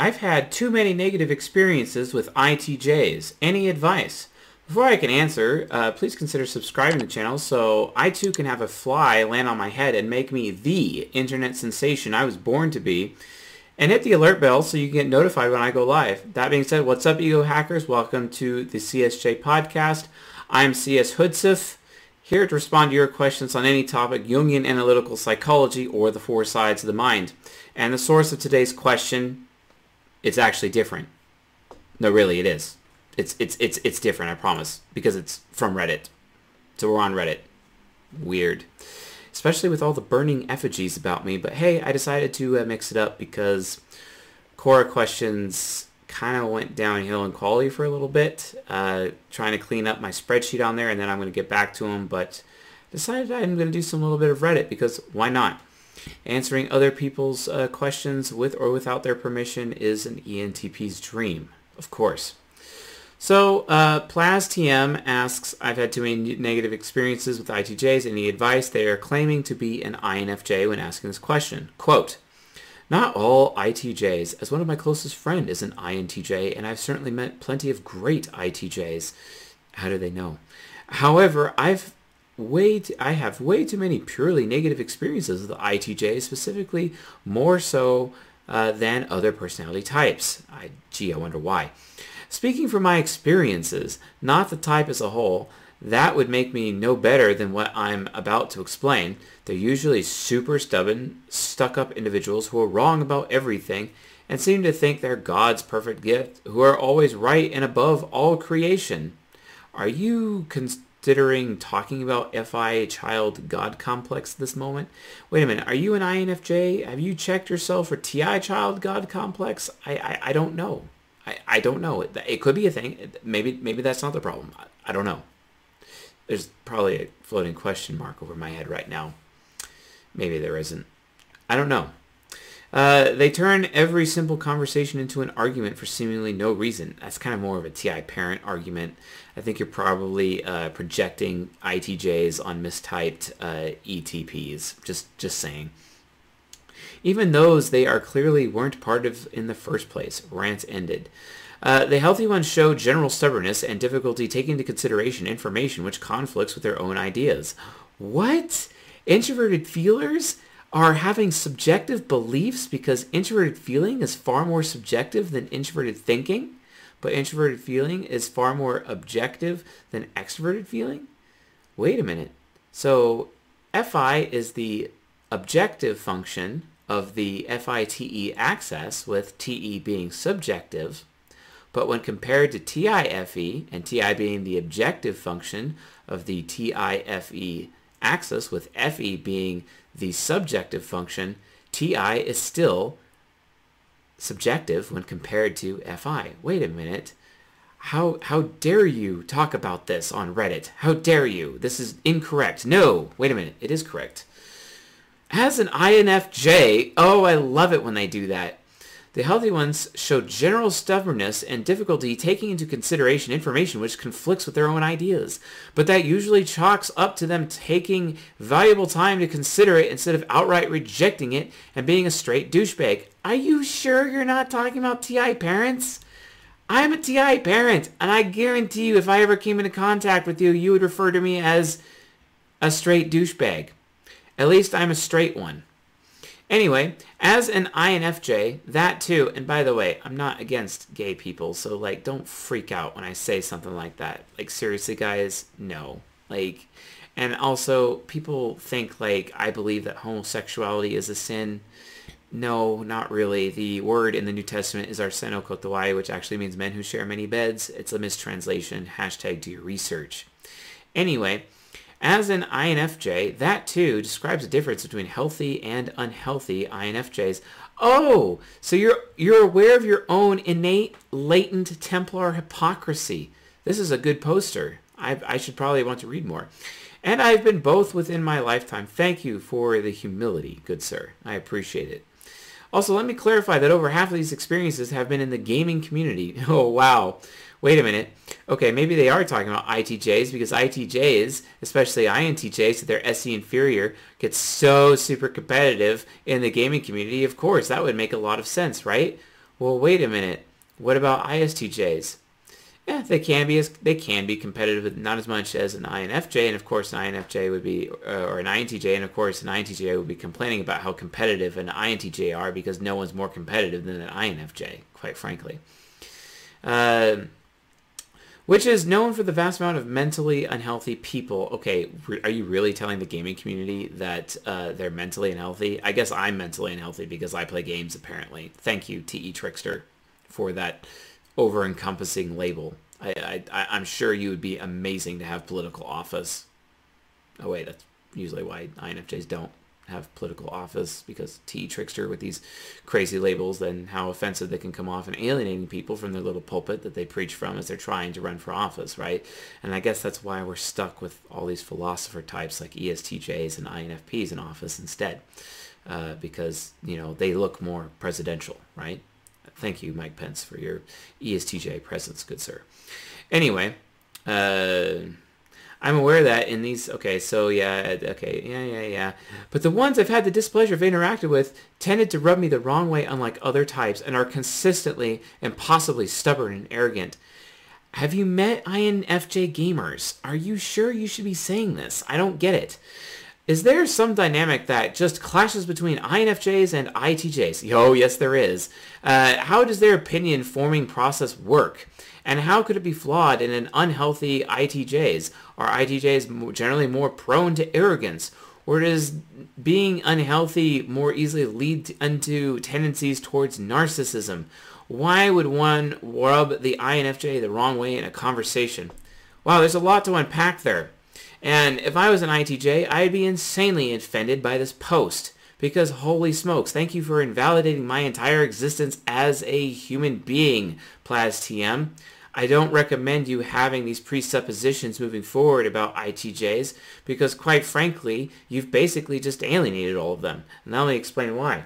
I've had too many negative experiences with ITJs. Any advice? Before I can answer, uh, please consider subscribing to the channel so I too can have a fly land on my head and make me the internet sensation I was born to be. And hit the alert bell so you can get notified when I go live. That being said, what's up, ego hackers? Welcome to the CSJ podcast. I'm CS Joseph, here to respond to your questions on any topic, Jungian analytical psychology, or the four sides of the mind. And the source of today's question it's actually different. No, really, it is. It's it's it's it's different. I promise, because it's from Reddit. So we're on Reddit. Weird, especially with all the burning effigies about me. But hey, I decided to uh, mix it up because Quora questions kind of went downhill in quality for a little bit. Uh, trying to clean up my spreadsheet on there, and then I'm going to get back to them. But decided I'm going to do some little bit of Reddit because why not? Answering other people's uh, questions with or without their permission is an ENTP's dream, of course. So, uh, PlasTM asks, I've had too many negative experiences with ITJs. Any advice? They are claiming to be an INFJ when asking this question. Quote, not all ITJs, as one of my closest friend is an INTJ, and I've certainly met plenty of great ITJs. How do they know? However, I've way too, I have way too many purely negative experiences with ITJ, specifically more so uh, than other personality types. I, gee, I wonder why. Speaking from my experiences, not the type as a whole, that would make me no better than what I'm about to explain. They're usually super stubborn, stuck-up individuals who are wrong about everything and seem to think they're God's perfect gift, who are always right and above all creation. Are you considering talking about FI child God complex this moment? Wait a minute, are you an INFJ? Have you checked yourself for TI child God complex? I, I, I don't know. I, I don't know. It, it could be a thing. Maybe maybe that's not the problem. I, I don't know. There's probably a floating question mark over my head right now. Maybe there isn't. I don't know. Uh, they turn every simple conversation into an argument for seemingly no reason. That's kind of more of a TI parent argument. I think you're probably uh, projecting ITJs on mistyped uh, ETPs. Just, just saying. Even those they are clearly weren't part of in the first place. Rant ended. Uh, the healthy ones show general stubbornness and difficulty taking into consideration information which conflicts with their own ideas. What? Introverted feelers? Are having subjective beliefs because introverted feeling is far more subjective than introverted thinking, but introverted feeling is far more objective than extroverted feeling? Wait a minute. So FI is the objective function of the FITE axis with TE being subjective, but when compared to TIFE, and TI being the objective function of the TIFE axis with FE being the subjective function, TI is still subjective when compared to FI. Wait a minute. How, how dare you talk about this on Reddit? How dare you? This is incorrect. No, wait a minute. It is correct. As an INFJ, oh, I love it when they do that. The healthy ones show general stubbornness and difficulty taking into consideration information which conflicts with their own ideas, but that usually chalks up to them taking valuable time to consider it instead of outright rejecting it and being a straight douchebag. Are you sure you're not talking about TI parents? I'm a TI parent, and I guarantee you if I ever came into contact with you, you would refer to me as a straight douchebag. At least I'm a straight one. Anyway, as an INFJ, that too, and by the way, I'm not against gay people, so like don't freak out when I say something like that. Like seriously guys, no. Like and also people think like I believe that homosexuality is a sin. No, not really. The word in the New Testament is arseno kotowai, which actually means men who share many beds. It's a mistranslation. Hashtag do your research. Anyway, as an INFJ, that too describes a difference between healthy and unhealthy INFJs. Oh, so you're you're aware of your own innate latent Templar hypocrisy. This is a good poster. I, I should probably want to read more. And I've been both within my lifetime. Thank you for the humility, good sir. I appreciate it. Also, let me clarify that over half of these experiences have been in the gaming community. Oh, wow wait a minute, okay, maybe they are talking about ITJs because ITJs, especially INTJs, that they're SE inferior, get so super competitive in the gaming community. Of course, that would make a lot of sense, right? Well, wait a minute. What about ISTJs? Yeah, they can be as they can be competitive, but not as much as an INFJ. And of course, an INFJ would be, uh, or an INTJ, and of course, an INTJ would be complaining about how competitive an INTJ are because no one's more competitive than an INFJ, quite frankly. Uh, which is known for the vast amount of mentally unhealthy people. Okay, are you really telling the gaming community that uh, they're mentally unhealthy? I guess I'm mentally unhealthy because I play games, apparently. Thank you, TE Trickster, for that over-encompassing label. I, I, I'm sure you would be amazing to have political office. Oh, wait, that's usually why INFJs don't have political office because T trickster with these crazy labels and how offensive they can come off and alienating people from their little pulpit that they preach from as they're trying to run for office, right? And I guess that's why we're stuck with all these philosopher types like ESTJs and INFPs in office instead, uh, because you know they look more presidential, right? Thank you, Mike Pence, for your ESTJ presence, good sir. Anyway. Uh, I'm aware that in these, okay, so yeah, okay, yeah, yeah, yeah. But the ones I've had the displeasure of interacting with tended to rub me the wrong way unlike other types and are consistently and possibly stubborn and arrogant. Have you met INFJ gamers? Are you sure you should be saying this? I don't get it. Is there some dynamic that just clashes between INFJs and ITJs? Oh, yes, there is. Uh, how does their opinion forming process work? And how could it be flawed in an unhealthy ITJs? Are ITJs generally more prone to arrogance? Or does being unhealthy more easily lead unto tendencies towards narcissism? Why would one rub the INFJ the wrong way in a conversation? Wow, there's a lot to unpack there. And if I was an ITJ, I'd be insanely offended by this post. Because holy smokes, thank you for invalidating my entire existence as a human being, Plaz TM. I don't recommend you having these presuppositions moving forward about ITJs because quite frankly, you've basically just alienated all of them. And let me explain why.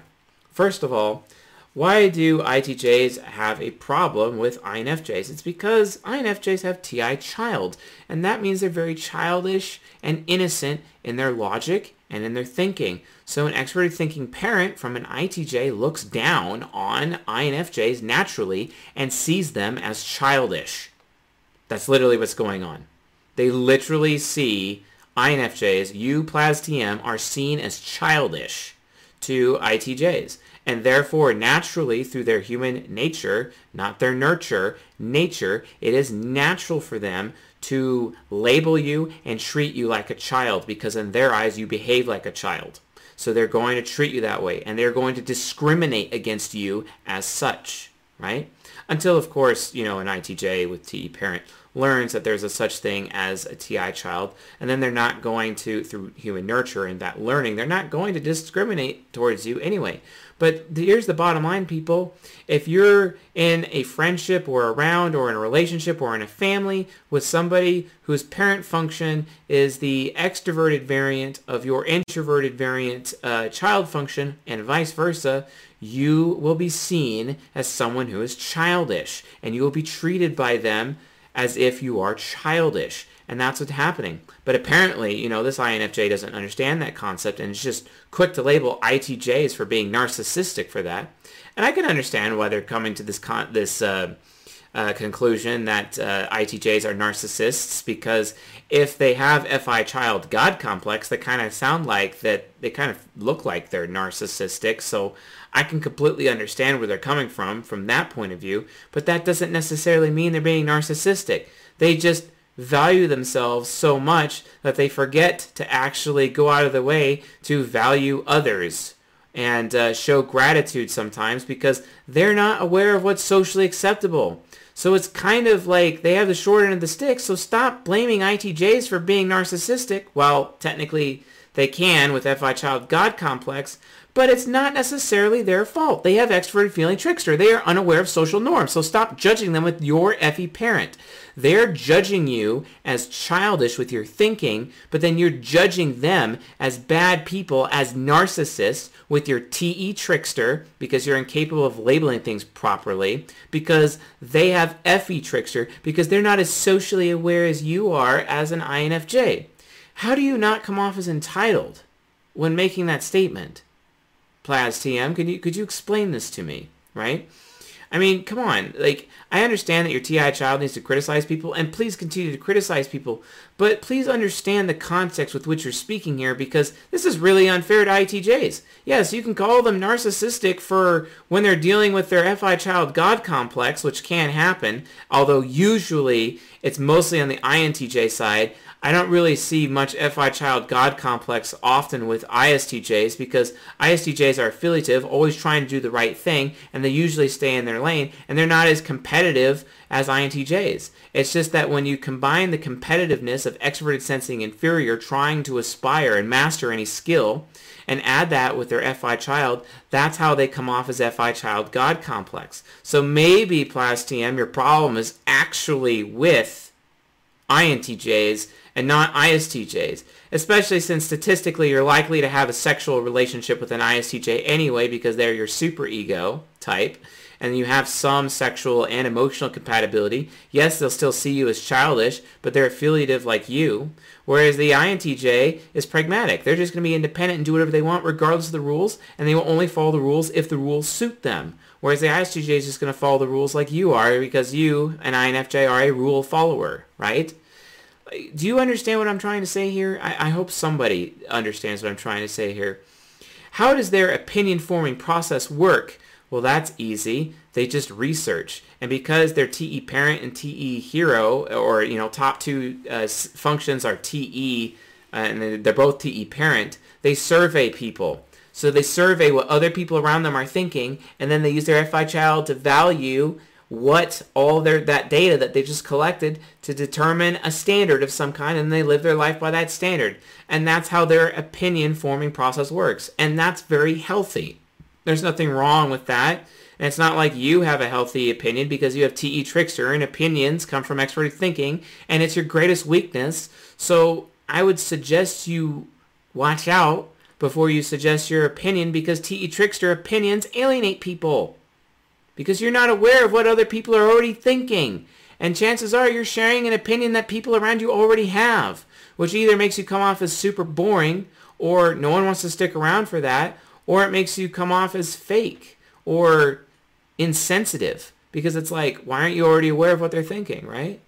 First of all, why do ITJs have a problem with INFJs? It's because INFJs have TI child, and that means they're very childish and innocent in their logic and in their thinking. So an extroverted thinking parent from an ITJ looks down on INFJs naturally and sees them as childish. That's literally what's going on. They literally see INFJs, you Plaz TM, are seen as childish to ITJs and therefore naturally through their human nature, not their nurture, nature, it is natural for them to label you and treat you like a child because in their eyes you behave like a child. So they're going to treat you that way and they're going to discriminate against you as such, right? Until of course, you know, an ITJ with TE parent learns that there's a such thing as a TI child, and then they're not going to, through human nurture and that learning, they're not going to discriminate towards you anyway. But here's the bottom line, people. If you're in a friendship or around or in a relationship or in a family with somebody whose parent function is the extroverted variant of your introverted variant uh, child function and vice versa, you will be seen as someone who is childish and you will be treated by them as if you are childish. And that's what's happening. But apparently, you know, this INFJ doesn't understand that concept and is just quick to label ITJs for being narcissistic for that. And I can understand why they're coming to this con- this uh, uh, conclusion that uh, ITJs are narcissists because if they have FI child God complex, they kind of sound like that. They kind of look like they're narcissistic. So I can completely understand where they're coming from from that point of view. But that doesn't necessarily mean they're being narcissistic. They just value themselves so much that they forget to actually go out of the way to value others and uh, show gratitude sometimes because they're not aware of what's socially acceptable. So it's kind of like they have the short end of the stick, so stop blaming ITJs for being narcissistic. Well, technically they can with FI Child God Complex, but it's not necessarily their fault. They have extroverted feeling trickster. They are unaware of social norms. So stop judging them with your FE parent. They're judging you as childish with your thinking, but then you're judging them as bad people, as narcissists with your TE trickster because you're incapable of labeling things properly, because they have FE trickster because they're not as socially aware as you are as an INFJ. How do you not come off as entitled when making that statement? Plaz TM, could you could you explain this to me, right? I mean, come on. Like, I understand that your TI child needs to criticize people, and please continue to criticize people, but please understand the context with which you're speaking here because this is really unfair to ITJs. Yes, you can call them narcissistic for when they're dealing with their FI child God complex, which can happen, although usually it's mostly on the INTJ side. I don't really see much FI child God complex often with ISTJs because ISTJs are affiliative, always trying to do the right thing, and they usually stay in their lane, and they're not as competitive as INTJs. It's just that when you combine the competitiveness of extroverted sensing inferior trying to aspire and master any skill, and add that with their FI child, that's how they come off as FI child God complex. So maybe, PlasTM, your problem is actually with INTJs and not ISTJs, especially since statistically you're likely to have a sexual relationship with an ISTJ anyway because they're your superego type and you have some sexual and emotional compatibility. Yes, they'll still see you as childish, but they're affiliative like you. Whereas the INTJ is pragmatic. They're just going to be independent and do whatever they want regardless of the rules, and they will only follow the rules if the rules suit them. Whereas the ISTJ is just going to follow the rules like you are because you, an INFJ, are a rule follower, right? do you understand what I'm trying to say here? I, I, hope somebody understands what I'm trying to say here. How does their opinion forming process work? Well, that's easy. They just research. And because their TE parent and TE hero, or, you know, top two uh, functions are TE, uh, and they're both TE parent, they survey people. So they survey what other people around them are thinking, and then they use their FI child to value what all their that data that they just collected to determine a standard of some kind and they live their life by that standard and that's how their opinion forming process works and that's very healthy there's nothing wrong with that and it's not like you have a healthy opinion because you have TE trickster and opinions come from expert thinking and it's your greatest weakness so I would suggest you watch out before you suggest your opinion because TE trickster opinions alienate people because you're not aware of what other people are already thinking. And chances are you're sharing an opinion that people around you already have, which either makes you come off as super boring or no one wants to stick around for that, or it makes you come off as fake or insensitive because it's like, why aren't you already aware of what they're thinking, right?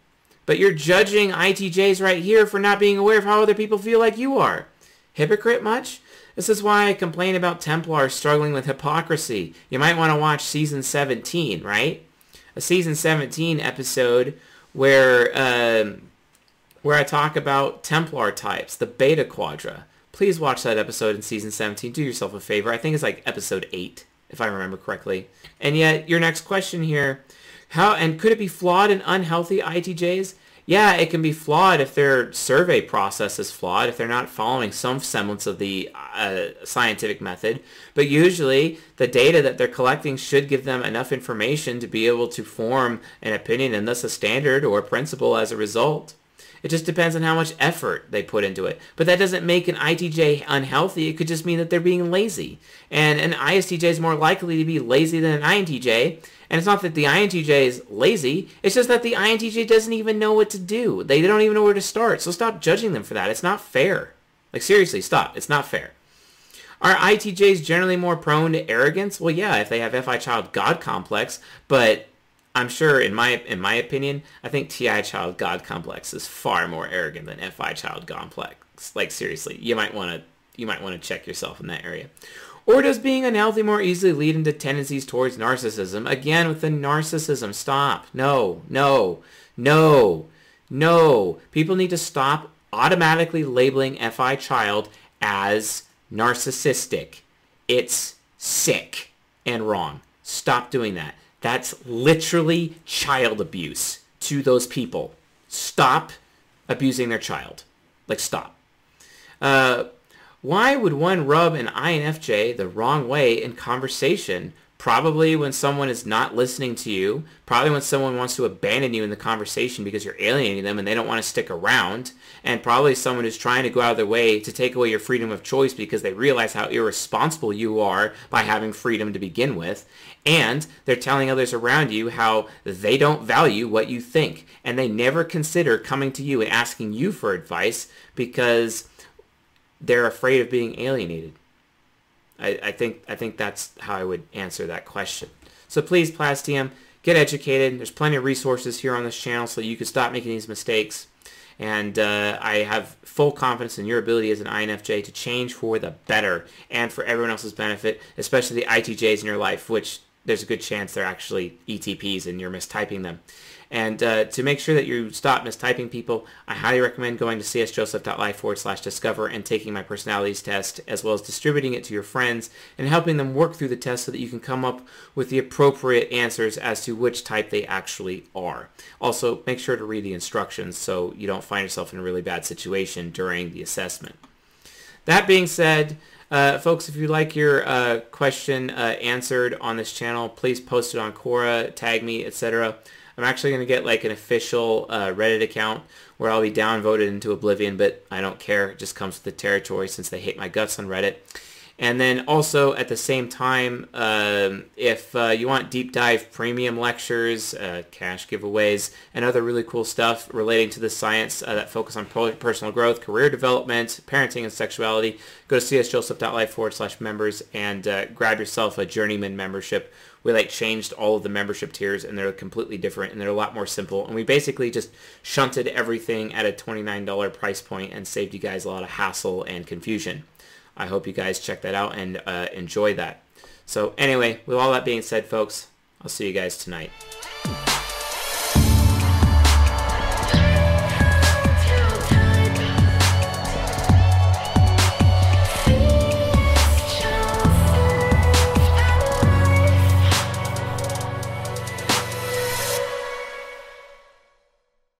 But you're judging ITJs right here for not being aware of how other people feel like you are. Hypocrite much? This is why I complain about Templars struggling with hypocrisy. You might want to watch season 17, right? A season 17 episode where um, where I talk about Templar types, the Beta Quadra. Please watch that episode in season 17. Do yourself a favor. I think it's like episode 8, if I remember correctly. And yet, your next question here, how and could it be flawed and unhealthy ITJs? yeah, it can be flawed if their survey process is flawed, if they're not following some semblance of the uh, scientific method. But usually the data that they're collecting should give them enough information to be able to form an opinion and thus a standard or a principle as a result. It just depends on how much effort they put into it. But that doesn't make an ITJ unhealthy. It could just mean that they're being lazy. And an ISTJ is more likely to be lazy than an INTJ. And it's not that the INTJ is lazy. It's just that the INTJ doesn't even know what to do. They don't even know where to start. So stop judging them for that. It's not fair. Like seriously, stop. It's not fair. Are ITJs generally more prone to arrogance? Well, yeah, if they have FI child God complex, but I'm sure, in my in my opinion, I think TI child God complex is far more arrogant than FI child complex. Like seriously, you might want to you might want to check yourself in that area. Or does being unhealthy more easily lead into tendencies towards narcissism? Again, with the narcissism, stop. No, no, no, no. People need to stop automatically labeling FI child as narcissistic. It's sick and wrong. Stop doing that. That's literally child abuse to those people. Stop abusing their child. Like, stop. Uh, why would one rub an INFJ the wrong way in conversation Probably when someone is not listening to you. Probably when someone wants to abandon you in the conversation because you're alienating them and they don't want to stick around. And probably someone who's trying to go out of their way to take away your freedom of choice because they realize how irresponsible you are by having freedom to begin with. And they're telling others around you how they don't value what you think. And they never consider coming to you and asking you for advice because they're afraid of being alienated. I, I think I think that's how I would answer that question. So please, Plastium, get educated. There's plenty of resources here on this channel so you can stop making these mistakes. And uh, I have full confidence in your ability as an INFJ to change for the better and for everyone else's benefit, especially the ITJs in your life, which there's a good chance they're actually ETPs and you're mistyping them. And uh, to make sure that you stop mistyping people, I highly recommend going to csjoseph.life forward slash discover and taking my personalities test, as well as distributing it to your friends and helping them work through the test so that you can come up with the appropriate answers as to which type they actually are. Also, make sure to read the instructions so you don't find yourself in a really bad situation during the assessment. That being said, uh, folks, if you'd like your uh, question uh, answered on this channel, please post it on Quora, tag me, etc. I'm actually going to get like an official uh, Reddit account where I'll be downvoted into oblivion, but I don't care. It just comes with the territory since they hate my guts on Reddit. And then also at the same time, um, if uh, you want deep dive premium lectures, uh, cash giveaways, and other really cool stuff relating to the science uh, that focus on personal growth, career development, parenting, and sexuality, go to csjoseph.life forward slash members and uh, grab yourself a journeyman membership. We like changed all of the membership tiers and they're completely different and they're a lot more simple. And we basically just shunted everything at a $29 price point and saved you guys a lot of hassle and confusion. I hope you guys check that out and uh, enjoy that. So anyway, with all that being said, folks, I'll see you guys tonight.